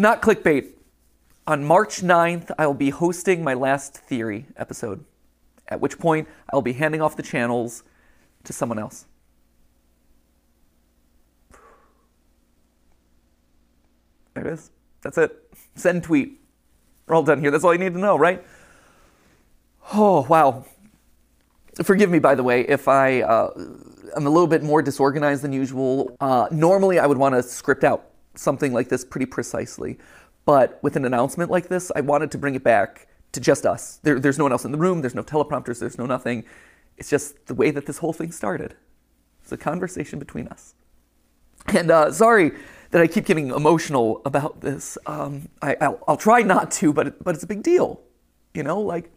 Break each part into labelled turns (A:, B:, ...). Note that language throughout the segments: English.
A: not clickbait. On March 9th, I will be hosting my last theory episode, at which point I will be handing off the channels to someone else. There it is. That's it. Send tweet. We're all done here. That's all you need to know, right? Oh, wow. Forgive me, by the way, if I uh, am a little bit more disorganized than usual. Uh, normally, I would want to script out something like this pretty precisely. But with an announcement like this, I wanted to bring it back to just us. There, there's no one else in the room, there's no teleprompters, there's no nothing. It's just the way that this whole thing started. It's a conversation between us. And uh, sorry that I keep getting emotional about this. Um, I, I'll, I'll, try not to, but, it, but it's a big deal. You know, like,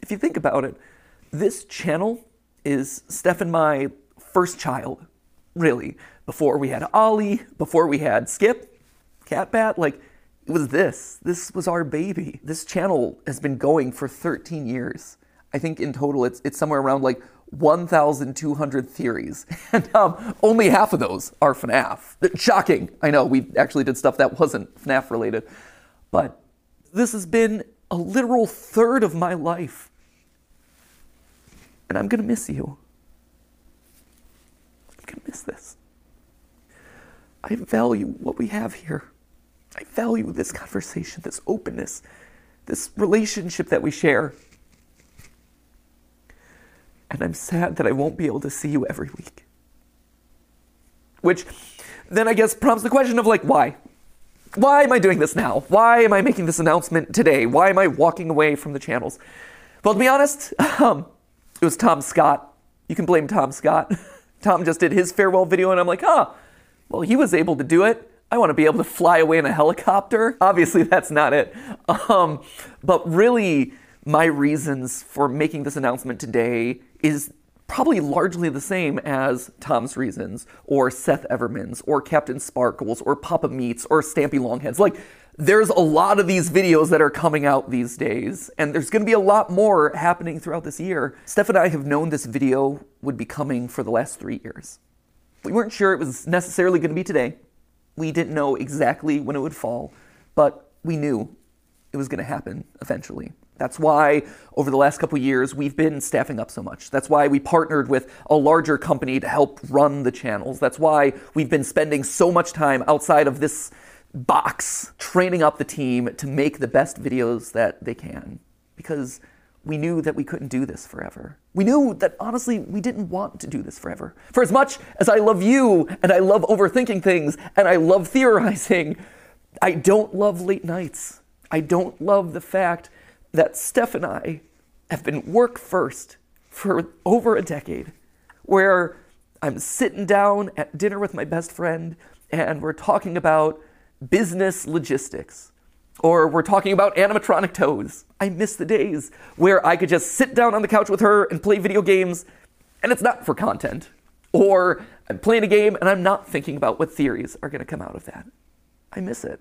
A: if you think about it, this channel is Steph and my first child, really. Before we had Ollie, before we had Skip, Catbat, like, it was this. This was our baby. This channel has been going for 13 years. I think in total it's, it's somewhere around like 1,200 theories, and um, only half of those are FNAF. Shocking. I know, we actually did stuff that wasn't FNAF related. But this has been a literal third of my life. And I'm to miss you. I'm to miss this. I value what we have here. I value this conversation, this openness, this relationship that we share. And I'm sad that I won't be able to see you every week. Which then I guess prompts the question of like, why? Why am I doing this now? Why am I making this announcement today? Why am I walking away from the channels? Well, to be honest, um, it was Tom Scott. You can blame Tom Scott. Tom just did his farewell video, and I'm like, huh, well, he was able to do it. I want to be able to fly away in a helicopter. Obviously, that's not it. Um, but really, my reasons for making this announcement today is probably largely the same as Tom's reasons, or Seth Everman's, or Captain Sparkles, or Papa Meats, or Stampy Longheads. Like, there's a lot of these videos that are coming out these days, and there's gonna be a lot more happening throughout this year. Steph and I have known this video would be coming for the last three years. We weren't sure it was necessarily gonna be today. We didn't know exactly when it would fall, but we knew it was gonna happen eventually. That's why over the last couple years we've been staffing up so much. That's why we partnered with a larger company to help run the channels. That's why we've been spending so much time outside of this box training up the team to make the best videos that they can because we knew that we couldn't do this forever. We knew that honestly, we didn't want to do this forever. For as much as I love you and I love overthinking things and I love theorizing, I don't love late nights. I don't love the fact that Steph and I have been work first for over a decade, where I'm sitting down at dinner with my best friend and we're talking about business logistics, or we're talking about animatronic toes. I miss the days where I could just sit down on the couch with her and play video games, and it's not for content. Or I'm playing a game and I'm not thinking about what theories are going to come out of that. I miss it.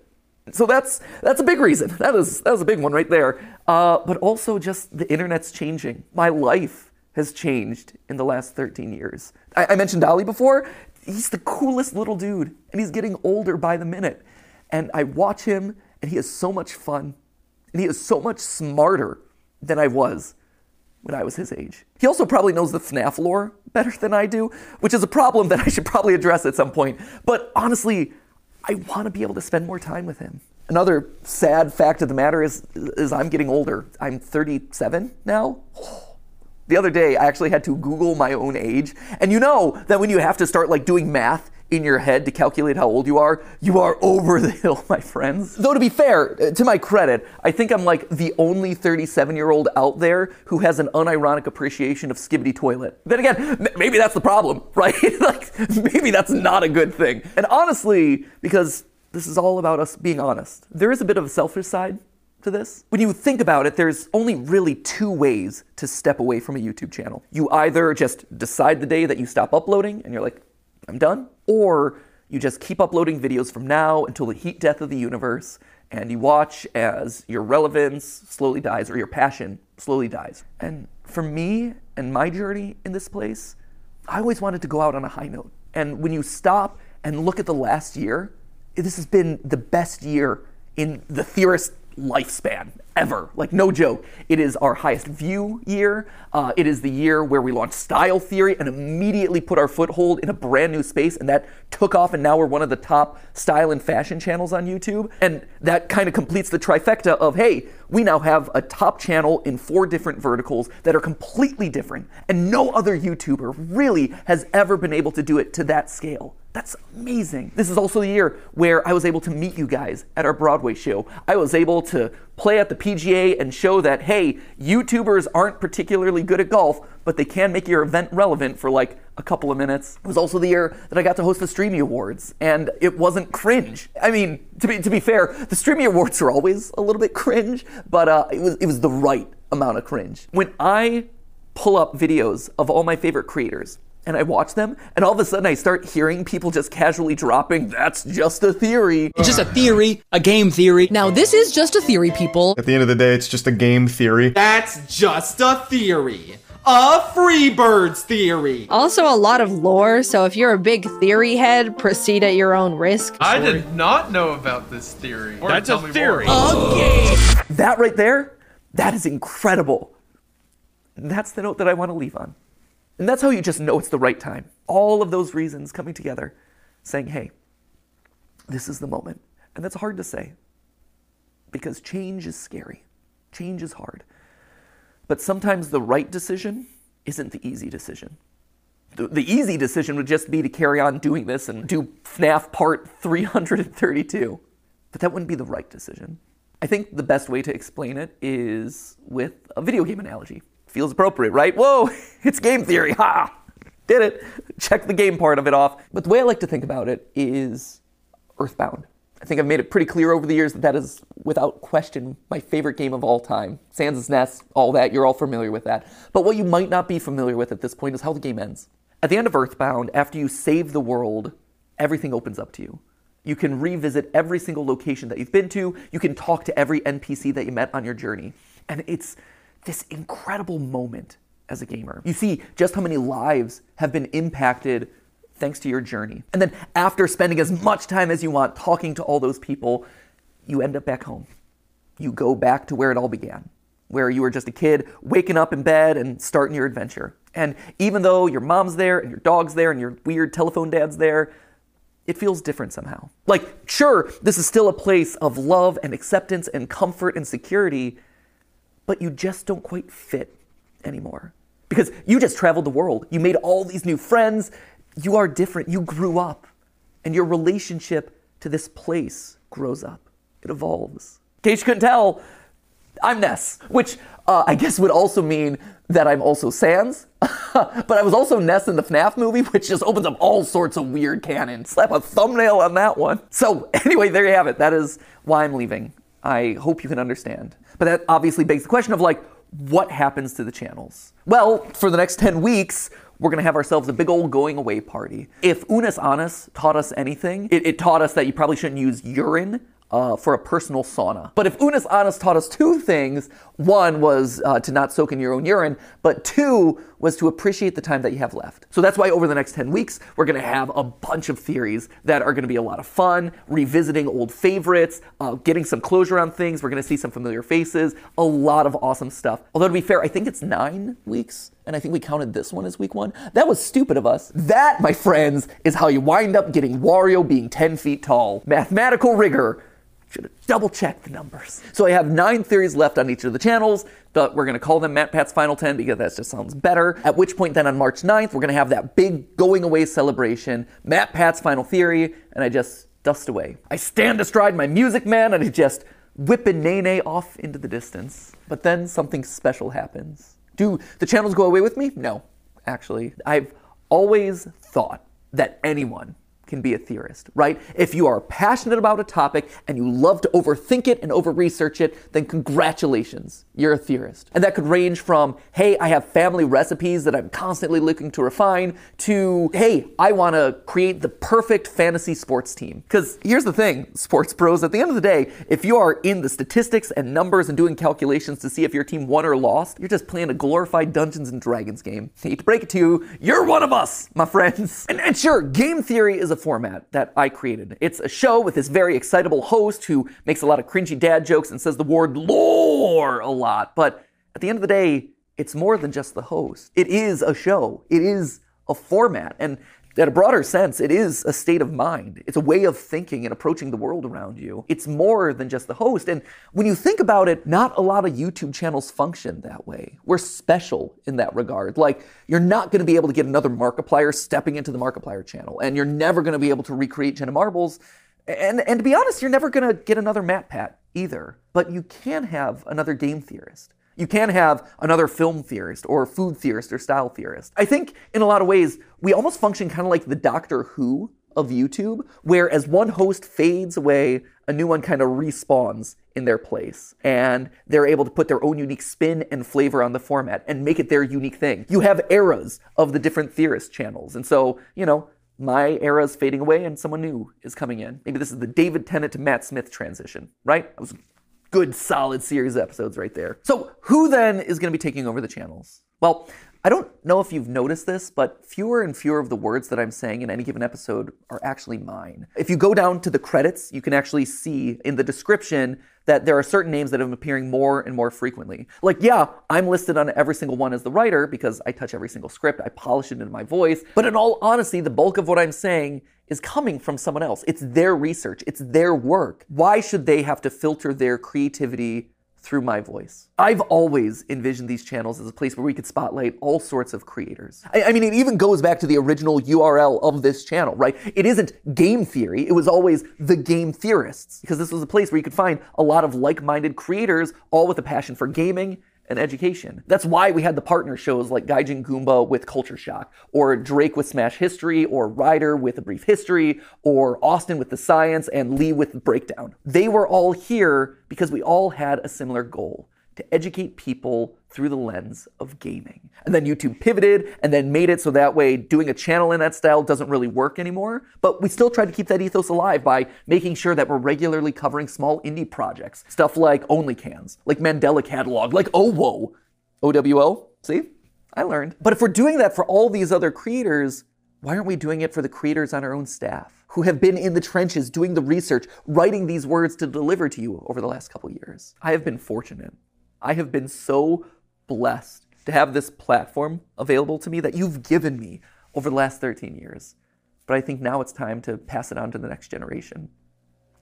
A: So that's that's a big reason. That is that was a big one right there. Uh, but also just the internet's changing. My life has changed in the last 13 years. I, I mentioned Ollie before. He's the coolest little dude, and he's getting older by the minute. And I watch him, and he is so much fun, and he is so much smarter than I was when I was his age. He also probably knows the FNAF lore better than I do, which is a problem that I should probably address at some point. But honestly, I want to be able to spend more time with him. Another sad fact of the matter is, is I'm getting older. I'm 37 now. The other day, I actually had to Google my own age. And you know that when you have to start like doing math in your head to calculate how old you are, you are over the hill, my friends. Though to be fair, uh, to my credit, I think I'm like the only 37 year old out there who has an unironic appreciation of Skibidi Toilet. Then again, maybe that's the problem, right? like, maybe that's not a good thing. And honestly, because this is all about us being honest, there is a bit of a selfish side to this. When you think about it, there's only really two ways to step away from a YouTube channel. You either just decide the day that you stop uploading and you're like, I'm done. Or you just keep uploading videos from now until the heat death of the universe and you watch as your relevance slowly dies or your passion slowly dies. And for me and my journey in this place, I always wanted to go out on a high note. And when you stop and look at the last year, this has been the best year in the theorist lifespan ever. Like, no joke. It is our highest view year. Uh, it is the year where we launched Style Theory and immediately put our foothold in a brand new space, and that took off, and now we're one of the top style and fashion channels on YouTube. And that kind of completes the trifecta of hey, we now have a top channel in four different verticals that are completely different, and no other YouTuber really has ever been able to do it to that scale. That's amazing. This is also the year where I was able to meet you guys at our Broadway show. I was able to play at the PGA and show that, hey, YouTubers aren't particularly good at golf, but they can make your event relevant for like a couple of minutes. It was also the year that I got to host the Streamy Awards, and it wasn't cringe. I mean, to be, to be fair, the Streamy Awards are always a little bit cringe, but uh, it, was, it was the right amount of cringe. When I pull up videos of all my favorite creators, and I watch them, and all of a sudden I start hearing people just casually dropping, that's just a theory.
B: It's just a theory, a game theory.
C: Now, this is just a theory, people.
D: At the end of the day, it's just a game theory.
E: That's just a theory. A Freebirds theory.
C: Also, a lot of lore, so if you're a big theory head, proceed at your own risk.
F: I did not know about this theory. Or
G: That's a
F: me
G: theory.
F: more.
A: That right there, that is incredible. That's the note that I want to leave on. And that's how you just know it's the right time. All of those reasons coming together, saying, hey, this is the moment. And that's hard to say because change is scary, change is hard. But sometimes the right decision isn't the easy decision. The, easy decision would just be to carry on doing this and do FNAF part 332. But that wouldn't be the right decision. I think the best way to explain it is with a video game analogy. Feels appropriate, right? Whoa, it's game theory. Ha! Did it. Check the game part of it off. But the way I like to think about it is Earthbound. I think I've made it pretty clear over the years that that is, without question, my favorite game of all time. Sans Ness, all that, you're all familiar with that. But what you might not be familiar with at this point is how the game ends. At the end of Earthbound, after you save the world, everything opens up to you. You can revisit every single location that you've been to. You can talk to every NPC that you met on your journey. And it's this incredible moment as a gamer. You see just how many lives have been impacted thanks to your journey. And then after spending as much time as you want talking to all those people, you end up back home. You go back to where it all began, where you were just a kid waking up in bed and starting your adventure. And even though your mom's there and your dog's there and your weird telephone dad's there, it feels different somehow. Like, sure, this is still a place of love and acceptance and comfort and security, but you just don't quite fit anymore. Because you just traveled the world. You made all these new friends. You are different. You grew up. And your relationship to this place grows up. It evolves. In case you couldn't tell, I'm Ness, which uh, I guess would also mean that I'm also Sans. but I was also Ness in the FNAF movie, which just opens up all sorts of weird canon. Slap a thumbnail on that one. So, anyway, there you have it. That is why I'm leaving. I hope you can understand. But that obviously begs the question of like, what happens to the channels? Well, for the next 10 weeks, we're gonna have ourselves a big old going away party. If Unus Annus taught us anything, it, it taught us that you probably shouldn't use urine uh, for a personal sauna. But if Unus Annus taught us two things, one was uh, to not soak in your own urine, but two was to appreciate the time that you have left. So that's why over the next 10 weeks, we're gonna have a bunch of theories that are gonna be a lot of fun, revisiting old favorites, uh, getting some closure on things. We're gonna see some familiar faces, a lot of awesome stuff. Although to be fair, I think it's nine weeks, and I think we counted this one as week one. That was stupid of us. That, my friends, is how you wind up getting Wario being 10 feet tall. Mathematical rigor. Should have double checked the numbers. So I have nine theories left on each of the channels, but we're gonna call them Matt Pat's Final 10 because that just sounds better. At which point, then on March 9th, we're gonna have that big going away celebration, Matt Pat's Final Theory, and I just dust away. I stand astride my music man and I just whip a Nae Nae off into the distance. But then something special happens. Do the channels go away with me? No, actually. I've always thought that anyone can be a theorist, right? If you are passionate about a topic and you love to overthink it and over research it, then congratulations, you're a theorist. And that could range from, hey, I have family recipes that I'm constantly looking to refine, to, hey, I want to create the perfect fantasy sports team. Because here's the thing, sports pros, at the end of the day, if you are in the statistics and numbers and doing calculations to see if your team won or lost, you're just playing a glorified Dungeons and Dragons game. hate to break it to you, you're one of us, my friends. And, and sure, game theory is a a format that I created. It's a show with this very excitable host who makes a lot of cringy dad jokes and says the word lore a lot. But at the end of the day, it's more than just the host. It is a show. It is a format. And in a broader sense, it is a state of mind. It's a way of thinking and approaching the world around you. It's more than just the host. And when you think about it, not a lot of YouTube channels function that way. We're special in that regard. Like, you're not going to be able to get another Markiplier stepping into the Markiplier channel, and you're never going to be able to recreate Jenna Marbles. And, and to be honest, you're never going to get another MatPat either. But you can have another game theorist. You can have another film theorist or food theorist or style theorist. I think in a lot of ways, we almost function kind of like the Doctor Who of YouTube, where as one host fades away, a new one kind of respawns in their place. And they're able to put their own unique spin and flavor on the format and make it their unique thing. You have eras of the different theorist channels. And so, you know, my era is fading away and someone new is coming in. Maybe this is the David Tennant to Matt Smith transition, right? That was good solid series of episodes right there. So, who then is going to be taking over the channels? Well, I don't know if you've noticed this, but fewer and fewer of the words that I'm saying in any given episode are actually mine. If you go down to the credits, you can actually see in the description that there are certain names that have been appearing more and more frequently. Like, yeah, I'm listed on every single one as the writer because I touch every single script, I polish it into my voice. But in all honesty, the bulk of what I'm saying is coming from someone else. It's their research, it's their work. Why should they have to filter their creativity through my voice. I've always envisioned these channels as a place where we could spotlight all sorts of creators. I, I, mean, it even goes back to the original URL of this channel, right? It isn't game theory, it was always the game theorists, because this was a place where you could find a lot of like minded creators, all with a passion for gaming and education. That's why we had the partner shows like Gaijin Goomba with Culture Shock, or Drake with Smash History, or Ryder with A Brief History, or Austin with The Science, and Lee with Breakdown. They were all here because we all had a similar goal to educate people through the lens of gaming. And then YouTube pivoted and then made it so that way doing a channel in that style doesn't really work anymore. But we still try to keep that ethos alive by making sure that we're regularly covering small indie projects. Stuff like OnlyCans, like Mandela Catalog, like oh, OWO. OWO? See? I learned. But if we're doing that for all these other creators, why aren't we doing it for the creators on our own staff who have been in the trenches doing the research, writing these words to deliver to you over the last couple years? I have been fortunate. I have been so blessed to have this platform available to me that you've given me over the last 13 years. But I think now it's time to pass it on to the next generation.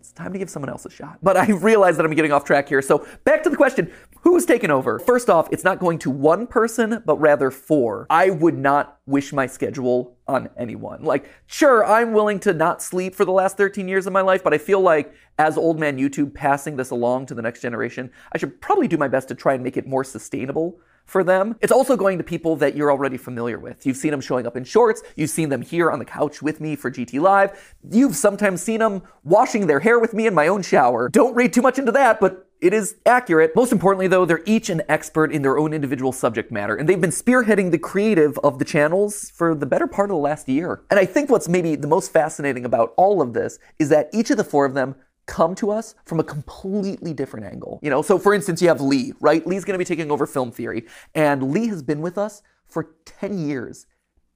A: It's time to give someone else a shot. But I realize that I'm getting off track here. So back to the question who's taking over? First off, it's not going to one person, but rather four. I would not wish my schedule on anyone. Like, sure, I'm willing to not sleep for the last 13 years of my life, but I feel like as old man YouTube passing this along to the next generation, I should probably do my best to try and make it more sustainable for them. It's also going to people that you're already familiar with. You've seen them showing up in shorts, you've seen them here on the couch with me for GT Live, you've sometimes seen them washing their hair with me in my own shower. Don't read too much into that, but it is accurate. Most importantly, though, they're each an expert in their own individual subject matter, and they've been spearheading the creative of the channels for the better part of the last year. And I think what's maybe the most fascinating about all of this is that each of the four of them come to us from a completely different angle. You know, so for instance, you have Lee, right? Lee's going to be taking over film theory, and Lee has been with us for 10 years.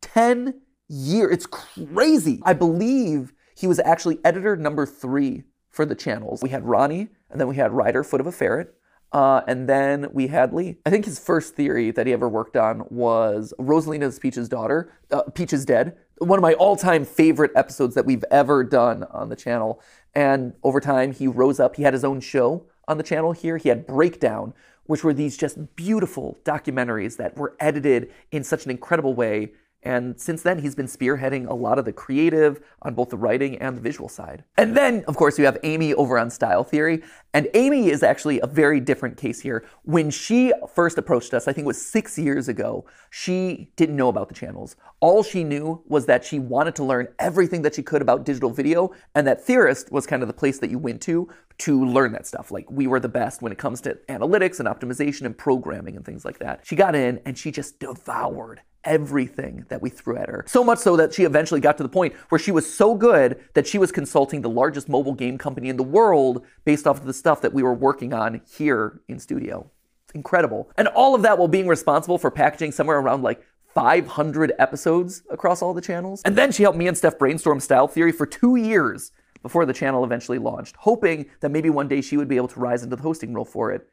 A: 10 years. It's crazy. I believe he was actually editor number three for the channels. We had Ronnie, and then we had Ryder, Foot of a Ferret. Uh, and then we had Lee. I think his first theory that he ever worked on was Rosalina's Peach's daughter. Uh, Peach is dead. One of my all-time favorite episodes that we've ever done on the channel. And over time, he rose up. He had his own show on the channel here. He had Breakdown, which were these just beautiful documentaries that were edited in such an incredible way and since then, he's been spearheading a lot of the creative on both the writing and the visual side. And then, of course, you have Amy over on Style Theory. And Amy is actually a very different case here. When she first approached us, I think it was six years ago, she didn't know about the channels. All she knew was that she wanted to learn everything that she could about digital video, and that Theorist was kind of the place that you went to to learn that stuff. Like, we were the best when it comes to analytics and optimization and programming and things like that. She got in and she just devoured everything that we threw at her. So much so that she eventually got to the point where she was so good that she was consulting the largest mobile game company in the world based off of the stuff that we were working on here in studio. It's incredible. And all of that while being responsible for packaging somewhere around like 500 episodes across all the channels. And then she helped me and Steph brainstorm Style Theory for two years before the channel eventually launched, hoping that maybe one day she would be able to rise into the hosting role for it.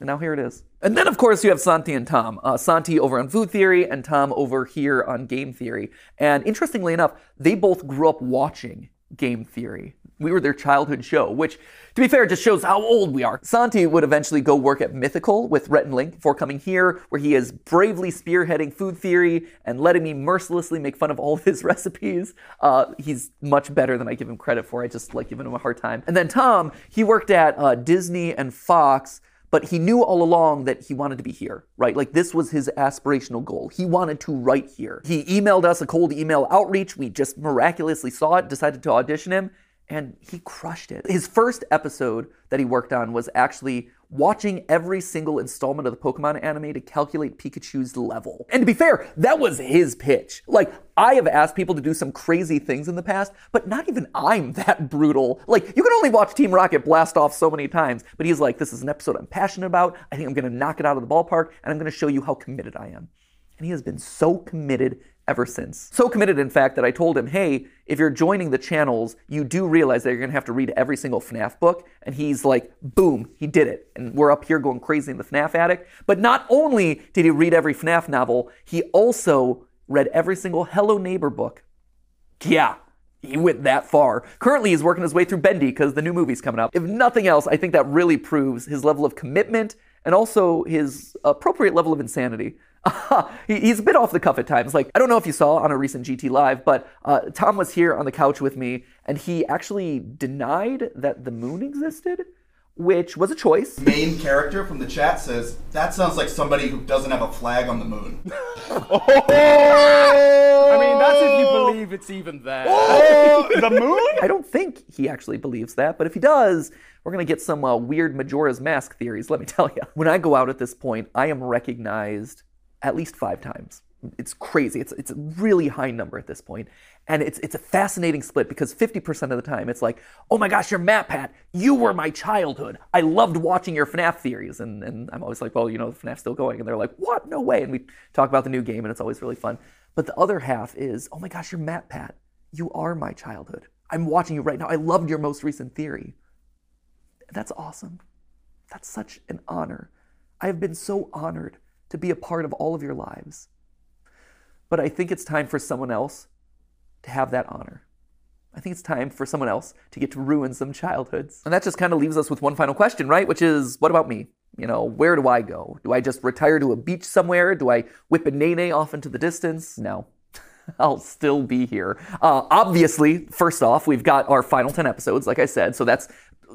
A: And now here it is. And then, of course, you have Santi and Tom. Uh, Santi over on Food Theory and Tom over here on Game Theory. And interestingly enough, they both grew up watching Game Theory. We were their childhood show, which, to be fair, just shows how old we are. Santi would eventually go work at Mythical with Rhett and Link before coming here, where he is bravely spearheading food theory and letting me mercilessly make fun of all of his recipes. Uh, he's much better than I give him credit for. I just like giving him a hard time. And then Tom, he worked at uh, Disney and Fox but he knew all along that he wanted to be here, right? Like this was his aspirational goal. He wanted to write here. He emailed us a cold email outreach. We just miraculously saw it, decided to audition him, and he crushed it. His first episode that he worked on was actually watching every single installment of the Pokemon anime to calculate Pikachu's level. And to be fair, that was his pitch. Like, I have asked people to do some crazy things in the past, but not even I'm that brutal. Like, you can only watch Team Rocket blast off so many times, but he's like, this is an episode I'm passionate about. I think I'm gonna knock it out of the ballpark, and I'm gonna show you how committed I am. And he has been so committed ever since. So committed, in fact, that I told him, hey, if you're joining the channels, you do realize that you're gonna have to read every single FNAF book. And he's like, boom, he did it. And we're up here going crazy in the FNAF attic. But not only did he read every FNAF novel, he also read every single Hello Neighbor book. Yeah, he went that far. Currently, he's working his way through Bendy because the new movie's coming up. If nothing else, I think that really proves his level of commitment and also his appropriate level of insanity. he's a bit off the cuff at times. Like, I don't know if you saw on a recent GT Live, but uh, Tom was here on the couch with me, and he actually denied that the moon existed, which was a choice.
G: Main character from the chat says, That sounds like somebody who doesn't have a flag on the moon. oh!
H: I mean, that's if you believe it's even there.
D: the moon?
A: I don't think he actually believes that, but if he does, we're going to get some uh, weird Majora's Mask theories, let me tell you. When I go out at this point, I am recognized at least five times. It's crazy. It's, it's a really high number at this point. And it's, it's a fascinating split because 50% of the time it's like, oh my gosh, you're Matt Pat. You were my childhood. I loved watching your FNAF theories. And, and I'm always like, well, you know, FNAF's still going. And they're like, what? No way. And we talk about the new game and it's always really fun. But the other half is, oh my gosh, you're Matt Pat. You are my childhood. I'm watching you right now. I loved your most recent theory. That's awesome. That's such an honor. I have been so honored to be a part of all of your lives. But I think it's time for someone else to have that honor. I think it's time for someone else to get to ruin some childhoods. And that just kind of leaves us with one final question, right? Which is, what about me? You know, where do I go? Do I just retire to a beach somewhere? Do I whip a nae nae off into the distance? No. I'll still be here. Uh, obviously, first off, we've got our final 10 episodes, like I said, so that's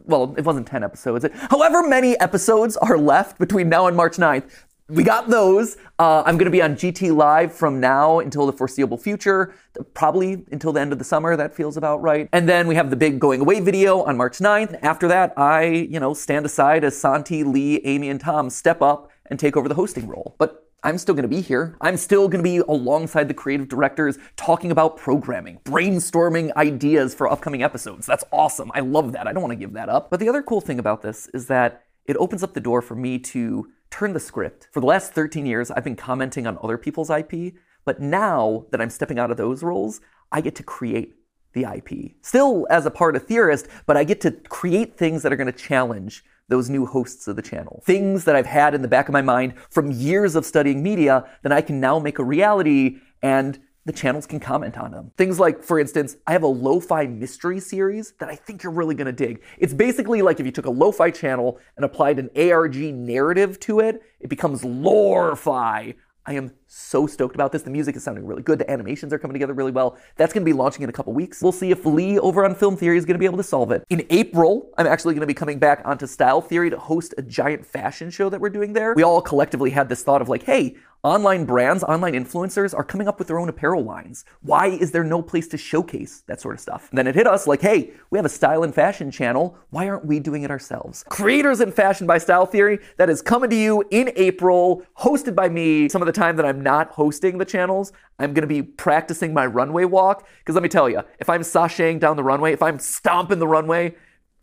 A: well, it wasn't 10 episodes. However many episodes are left between now and March 9th, we got those. Uh, I'm going to be on GT Live from now until the foreseeable future, probably until the end of the summer. That feels about right. And then we have the big going away video on March 9th. After that, I, you know, stand aside as Santi, Lee, Amy, and Tom step up and take over the hosting role. But I'm still going to be here. I'm still going to be alongside the creative directors talking about programming, brainstorming ideas for upcoming episodes. That's awesome. I love that. I don't want to give that up. But the other cool thing about this is that it opens up the door for me to turn the script. For the last 13 years, I've been commenting on other people's IP, but now that I'm stepping out of those roles, I get to create the IP. Still as a part of Theorist, but I get to create things that are going to challenge those new hosts of the channel. Things that I've had in the back of my mind from years of studying media that I can now make a reality and the channels can comment on them. Things like, for instance, I have a lo-fi mystery series that I think you're really gonna dig. It's basically like if you took a lo-fi channel and applied an ARG narrative to it, it becomes lore-fi. I am so stoked about this. The music is sounding really good. The animations are coming together really well. That's going to be launching in a couple weeks. We'll see if Lee over on Film Theory is going to be able to solve it. In April, I'm actually going to be coming back onto Style Theory to host a giant fashion show that we're doing there. We all collectively had this thought of like, hey, online brands, online influencers are coming up with their own apparel lines. Why is there no place to showcase that sort of stuff? And then it hit us like, hey, we have a style and fashion channel. Why aren't we doing it ourselves? Creators in Fashion by Style Theory that is coming to you in April, hosted by me. Some of the time that I'm not hosting the channels, I'm going to be practicing my runway walk. Because let me tell you, if I'm sashaying down the runway, if I'm stomping the runway,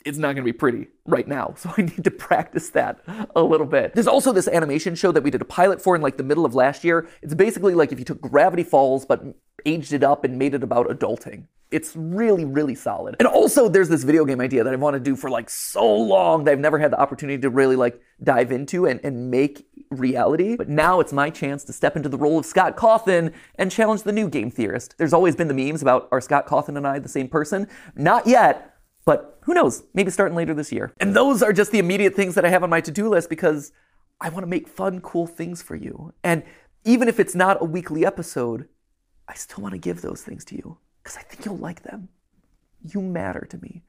A: it's not going to be pretty right now. So I need to practice that a little bit. There's also this animation show that we did a pilot for in like the middle of last year. It's basically like if you took Gravity Falls but aged it up and made it about adulting. It's really, really solid. And also, there's this video game idea that I want to do for like so long that I've never had the opportunity to really like dive into and, and make reality. But now it's my chance to step into the role of Scott Cawthon and challenge the new game theorist. There's always been the memes about are Scott Cawthon and I the same person? Not yet, but who knows? Maybe starting later this year. And those are just the immediate things that I have on my to do list because I want to make fun, cool things for you. And even if it's not a weekly episode, I still want to give those things to you because I think you'll like them. You matter to me.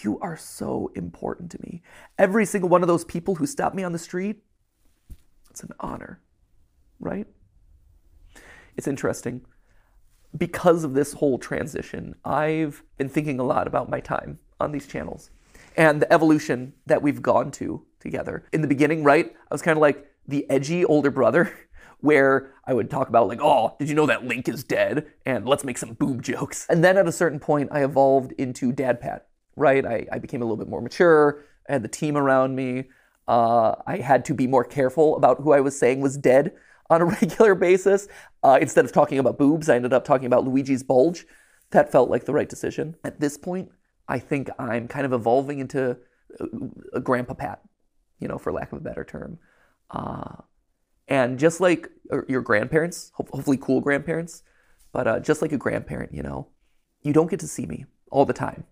A: You are so important to me. Every single one of those people who stop me on the street, it's an honor, right? It's interesting. Because of this whole transition, I've been thinking a lot about my time on these channels and the evolution that we've gone to together. In the beginning, right, I was kind of like the edgy older brother where I would talk about like, oh, did you know that Link is dead? And let's make some boob jokes. And then at a certain point, I evolved into Dad Pat, right? I, I became a little bit more mature. I had the team around me. Uh, I had to be more careful about who I was saying was dead on a regular basis. Uh, instead of talking about boobs, I ended up talking about Luigi's bulge. That felt like the right decision. At this point, I think I'm kind of evolving into a, grandpa Pat, you know, for lack of a better term. Uh, and just like uh, your grandparents, hopefully cool grandparents, but uh, just like a grandparent, you know, you don't get to see me all the time.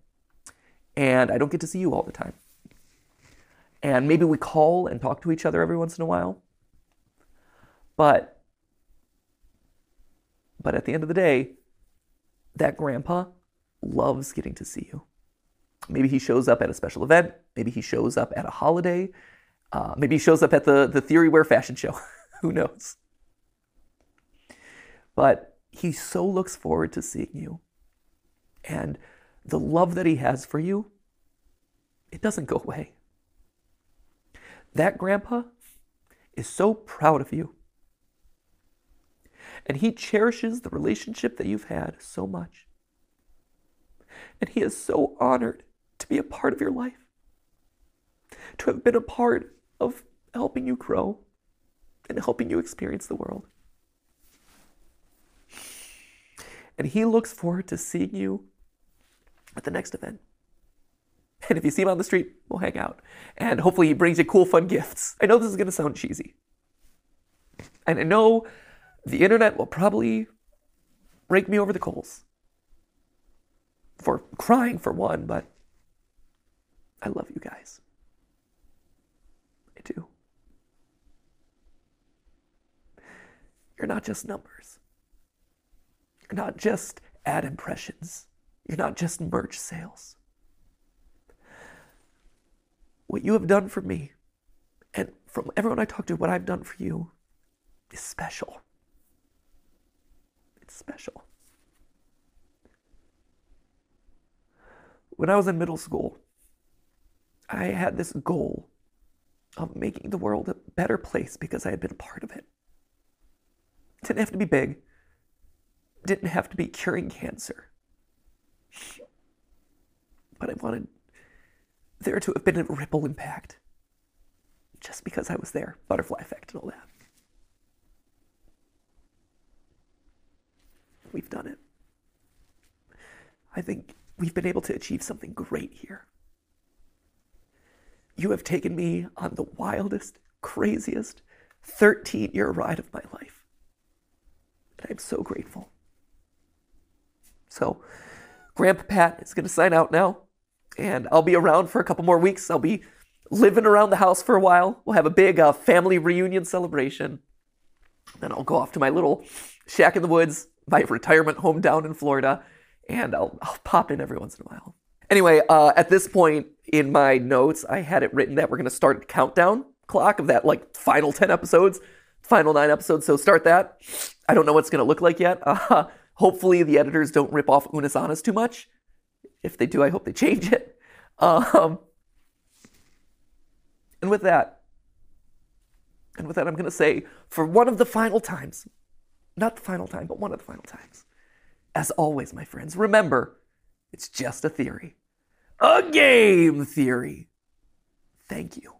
A: And I don't get to see you all the time. And maybe we call and talk to each other every once in a while. But but at the end of the day, that grandpa loves getting to see you. Maybe he shows up at a special event. Maybe he shows up at a holiday. Uh, maybe he shows up at the, the Theory Wear fashion show. Who knows? But he so looks forward to seeing you. And the love that he has for you, it doesn't go away. That grandpa is so proud of you. And he cherishes the relationship that you've had so much. And he is so honored to be a part of your life, to have been a part of helping you grow and helping you experience the world. And he looks forward to seeing you at the next event. And if you see him on the street, we'll hang out. And hopefully he brings you cool, fun gifts. I know this is going to sound cheesy. And I know the internet will probably rake me over the coals for crying for one, but I love you guys. I do. You're not just numbers. You're not just ad impressions. You're not just merch sales. What you have done for me, and from everyone I talk to, what I've done for you is special. Special. When I was in middle school, I had this goal of making the world a better place because I had been a part of it didn't have to be big. Didn't have to be curing cancer. But I wanted there to have been a ripple impact. Just because I was there. Butterfly effect and all that. We've done it. I think we've been able to achieve something great here. You have taken me on the wildest, craziest 13 year ride of my life. And I'm so grateful. So, Grandpa Pat is going to sign out now, and I'll be around for a couple more weeks. I'll be living around the house for a while. We'll have a big uh, family reunion celebration. Then I'll go off to my little shack in the woods, my retirement home down in Florida, and I'll, I'll pop in every once in a while. Anyway, uh, at this point in my notes, I had it written that we're going to start countdown clock of that like final 10 episodes, final nine episodes. So start that. I don't know what's going to look like yet. Uh, hopefully, the editors don't rip off Unus Annus too much. If they do, I hope they change it. Um, and with that, and with that, I'm going to say for one of the final times, not the final time, but one of the final times, as always, my friends, remember it's just a theory. a game theory. Thank you.